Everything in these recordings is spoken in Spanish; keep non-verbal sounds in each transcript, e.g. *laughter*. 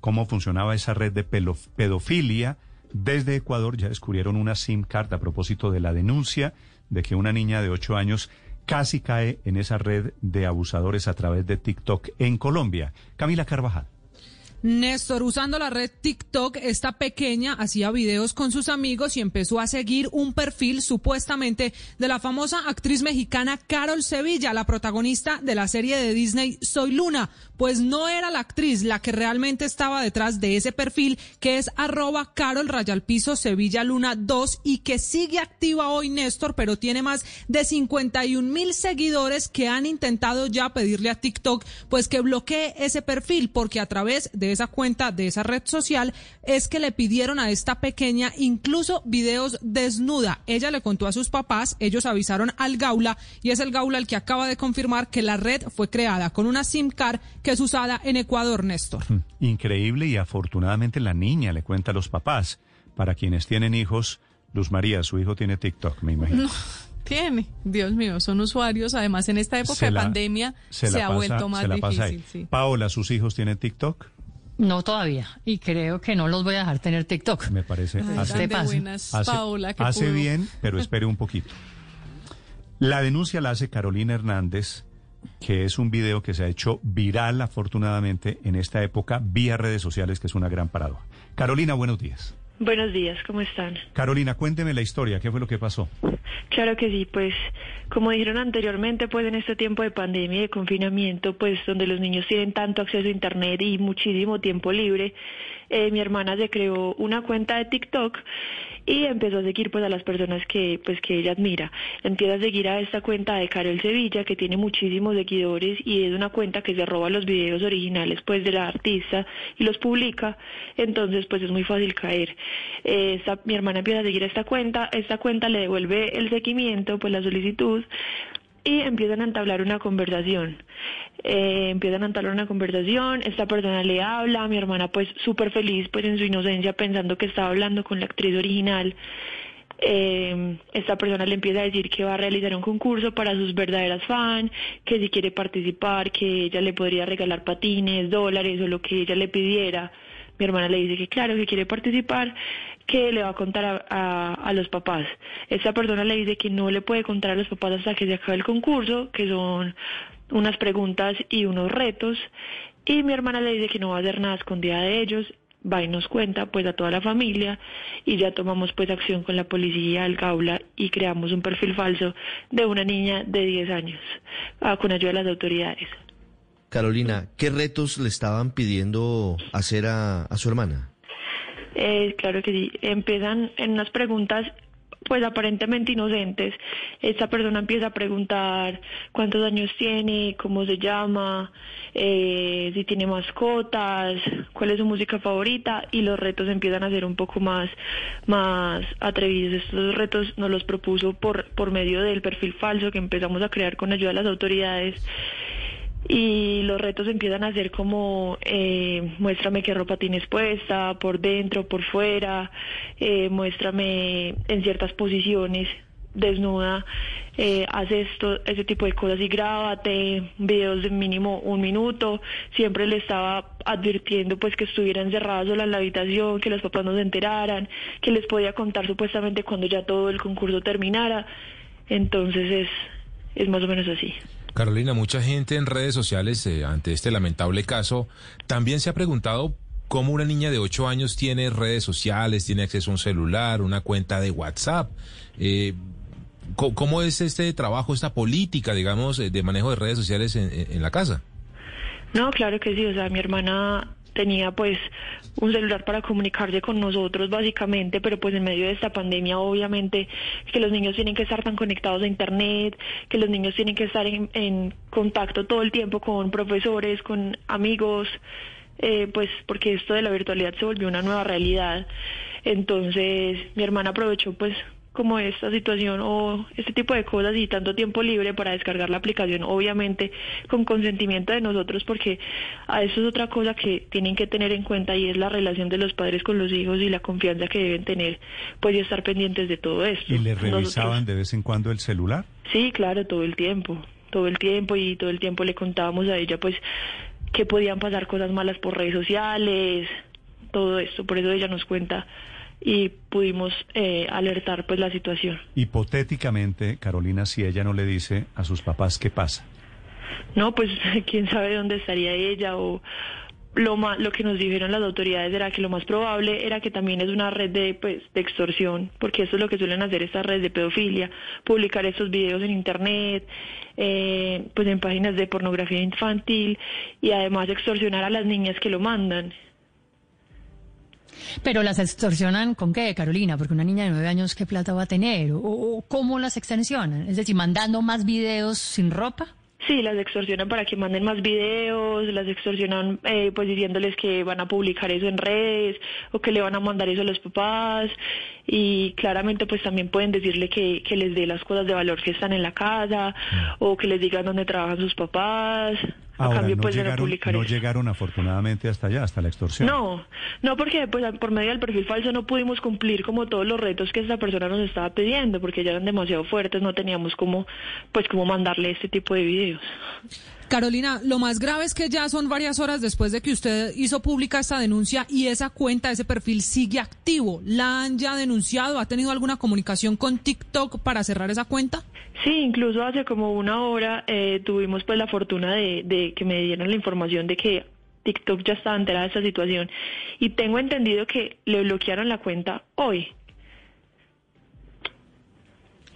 cómo funcionaba esa red de pedofilia. Desde Ecuador ya descubrieron una SIM card a propósito de la denuncia de que una niña de 8 años casi cae en esa red de abusadores a través de TikTok en Colombia. Camila Carvajal. Néstor, usando la red TikTok, esta pequeña hacía videos con sus amigos y empezó a seguir un perfil supuestamente de la famosa actriz mexicana Carol Sevilla, la protagonista de la serie de Disney Soy Luna. Pues no era la actriz la que realmente estaba detrás de ese perfil, que es arroba Carol Rayalpiso Sevilla Luna 2 y que sigue activa hoy Néstor, pero tiene más de 51 mil seguidores que han intentado ya pedirle a TikTok pues que bloquee ese perfil porque a través de esa cuenta, de esa red social, es que le pidieron a esta pequeña incluso videos desnuda. Ella le contó a sus papás, ellos avisaron al Gaula y es el Gaula el que acaba de confirmar que la red fue creada con una SIM card que es usada en Ecuador, Néstor. Hmm, increíble y afortunadamente la niña le cuenta a los papás. Para quienes tienen hijos, Luz María, su hijo tiene TikTok, me imagino. tiene. Dios mío, son usuarios. Además, en esta época de pandemia se, ha vuelto más difícil. Paola, ¿sus hijos tienen TikTok? No todavía, y creo que no los voy a dejar tener TikTok. Me parece. hace, hace bien, pero espere un poquito. La denuncia la hace Carolina Hernández, que es un video que se ha hecho viral, afortunadamente, en esta época, vía redes sociales, que es una gran paradoja. Carolina, buenos días. Buenos días, ¿cómo están? Carolina, cuénteme la historia, ¿qué fue lo que pasó? Claro que sí, pues como dijeron anteriormente, pues en este tiempo de pandemia y de confinamiento, pues donde los niños tienen tanto acceso a Internet y muchísimo tiempo libre, eh, mi hermana se creó una cuenta de TikTok y empezó a seguir pues a las personas que pues que ella admira. Empieza a seguir a esta cuenta de Carol Sevilla que tiene muchísimos seguidores y es una cuenta que se roba los videos originales pues de la artista y los publica, entonces pues es muy fácil caer. Eh, mi hermana empieza a seguir esta cuenta, esta cuenta le devuelve el seguimiento, pues la solicitud y empiezan a entablar una conversación. Eh, empiezan a entablar una conversación, esta persona le habla, mi hermana pues súper feliz pues en su inocencia pensando que estaba hablando con la actriz original. Eh, esta persona le empieza a decir que va a realizar un concurso para sus verdaderas fans, que si quiere participar, que ella le podría regalar patines, dólares o lo que ella le pidiera. Mi hermana le dice que claro, que quiere participar, que le va a contar a, a, los papás. Esta persona le dice que no le puede contar a los papás hasta que se acabe el concurso, que son unas preguntas y unos retos. Y mi hermana le dice que no va a hacer nada escondida de ellos, va y nos cuenta pues a toda la familia y ya tomamos pues acción con la policía, el Gaula y creamos un perfil falso de una niña de 10 años ah, con ayuda de las autoridades. Carolina, ¿qué retos le estaban pidiendo hacer a, su hermana? Eh, claro que sí. Empiezan en unas preguntas pues aparentemente inocentes. Esta persona empieza a preguntar cuántos años tiene, cómo se llama, eh, si tiene mascotas, cuál es su música favorita y los retos empiezan a ser un poco más, más atrevidos. Estos retos nos los propuso por, por medio del perfil falso que empezamos a crear con ayuda de las autoridades y los retos empiezan a ser como eh, muéstrame qué ropa tienes puesta, por dentro, por fuera, eh, muéstrame en ciertas posiciones desnuda, eh, haz esto, ese tipo de cosas y grábate, videos de mínimo un minuto, siempre le estaba advirtiendo pues que estuviera encerrada sola en la habitación, que los papás no se enteraran, que les podía contar supuestamente cuando ya todo el concurso terminara, entonces es, es más o menos así. Carolina, mucha gente en redes sociales eh, ante este lamentable caso también se ha preguntado cómo una niña de 8 años tiene redes sociales, tiene acceso a un celular, una cuenta de WhatsApp. Eh, ¿Cómo es este trabajo, esta política, digamos, eh, de manejo de redes sociales en, en la casa? No, claro que sí. O sea, mi hermana tenía pues un celular para comunicarse con nosotros básicamente, pero pues en medio de esta pandemia obviamente que los niños tienen que estar tan conectados a internet, que los niños tienen que estar en, en contacto todo el tiempo con profesores, con amigos, eh, pues porque esto de la virtualidad se volvió una nueva realidad. Entonces mi hermana aprovechó pues como esta situación o este tipo de cosas y tanto tiempo libre para descargar la aplicación, obviamente con consentimiento de nosotros, porque a eso es otra cosa que tienen que tener en cuenta y es la relación de los padres con los hijos y la confianza que deben tener, pues y estar pendientes de todo esto. ¿Y le revisaban Nosotros- de vez en cuando el celular? Sí, claro, todo el tiempo, todo el tiempo y todo el tiempo le contábamos a ella pues que podían pasar cosas malas por redes sociales, todo esto, por eso ella nos cuenta y pudimos eh, alertar pues la situación. Hipotéticamente, Carolina, si ella no le dice a sus papás qué pasa. No, pues *laughs* quién sabe dónde estaría ella o lo más, lo que nos dijeron las autoridades era que lo más probable era que también es una red de pues de extorsión, porque eso es lo que suelen hacer estas redes de pedofilia, publicar estos videos en internet, eh, pues en páginas de pornografía infantil y además extorsionar a las niñas que lo mandan. Pero las extorsionan con qué, Carolina? Porque una niña de nueve años, ¿qué plata va a tener? ¿O, cómo las extorsionan? Es decir, mandando más videos sin ropa. Sí, las extorsionan para que manden más videos, las extorsionan eh, pues diciéndoles que van a publicar eso en redes o que le van a mandar eso a los papás y claramente pues también pueden decirle que, que les dé las cosas de valor que están en la casa o que les digan dónde trabajan sus papás. A cambio no, pues de no llegaron, publicar no eso. llegaron afortunadamente hasta allá, hasta la extorsión. No, no porque pues por medio del perfil falso no pudimos cumplir como todos los retos que esta persona nos estaba pidiendo porque ya eran demasiado fuertes, no teníamos como pues como mandarle este tipo de videos. Carolina, lo más grave es que ya son varias horas después de que usted hizo pública esta denuncia y esa cuenta, ese perfil sigue activo. ¿La han ya denunciado? ¿Ha tenido alguna comunicación con TikTok para cerrar esa cuenta? Sí, incluso hace como una hora eh, tuvimos pues la fortuna de, de que me dieron la información de que TikTok ya estaba enterada de esta situación y tengo entendido que le bloquearon la cuenta hoy.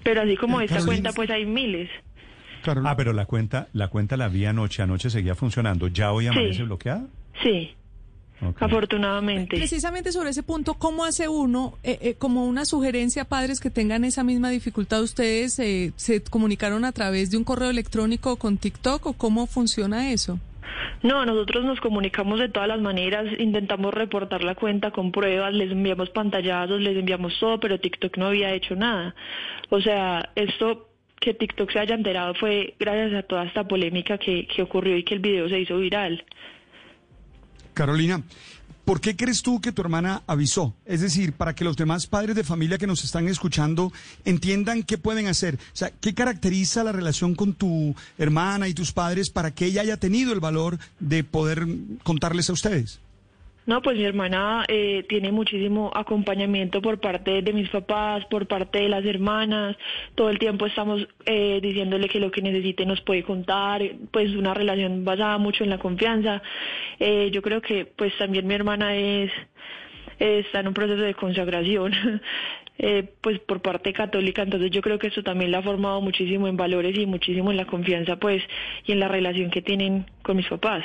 Pero así como esta cuenta pues hay miles. Ah, pero la cuenta, la cuenta la vi anoche, anoche seguía funcionando. ¿Ya hoy amanece Sí. bloqueada? Sí, afortunadamente. Precisamente sobre ese punto, ¿cómo hace uno, eh, eh, como una sugerencia a padres que tengan esa misma dificultad? ¿Ustedes eh, se comunicaron a través de un correo electrónico con TikTok o cómo funciona eso? No, nosotros nos comunicamos de todas las maneras, intentamos reportar la cuenta con pruebas, les enviamos pantallazos, les enviamos todo, pero TikTok no había hecho nada. O sea, esto que TikTok se haya enterado fue gracias a toda esta polémica que, que ocurrió y que el video se hizo viral. Carolina, ¿por qué crees tú que tu hermana avisó? Es decir, para que los demás padres de familia que nos están escuchando entiendan qué pueden hacer. O sea, ¿qué caracteriza la relación con tu hermana y tus padres para que ella haya tenido el valor de poder contarles a ustedes? No, pues mi hermana eh, tiene muchísimo acompañamiento por parte de mis papás, por parte de las hermanas. Todo el tiempo estamos eh, diciéndole que lo que necesite nos puede contar. Pues una relación basada mucho en la confianza. Eh, yo creo que pues también mi hermana es está en un proceso de consagración. *laughs* eh, pues por parte católica, entonces yo creo que eso también la ha formado muchísimo en valores y muchísimo en la confianza, pues, y en la relación que tienen con mis papás.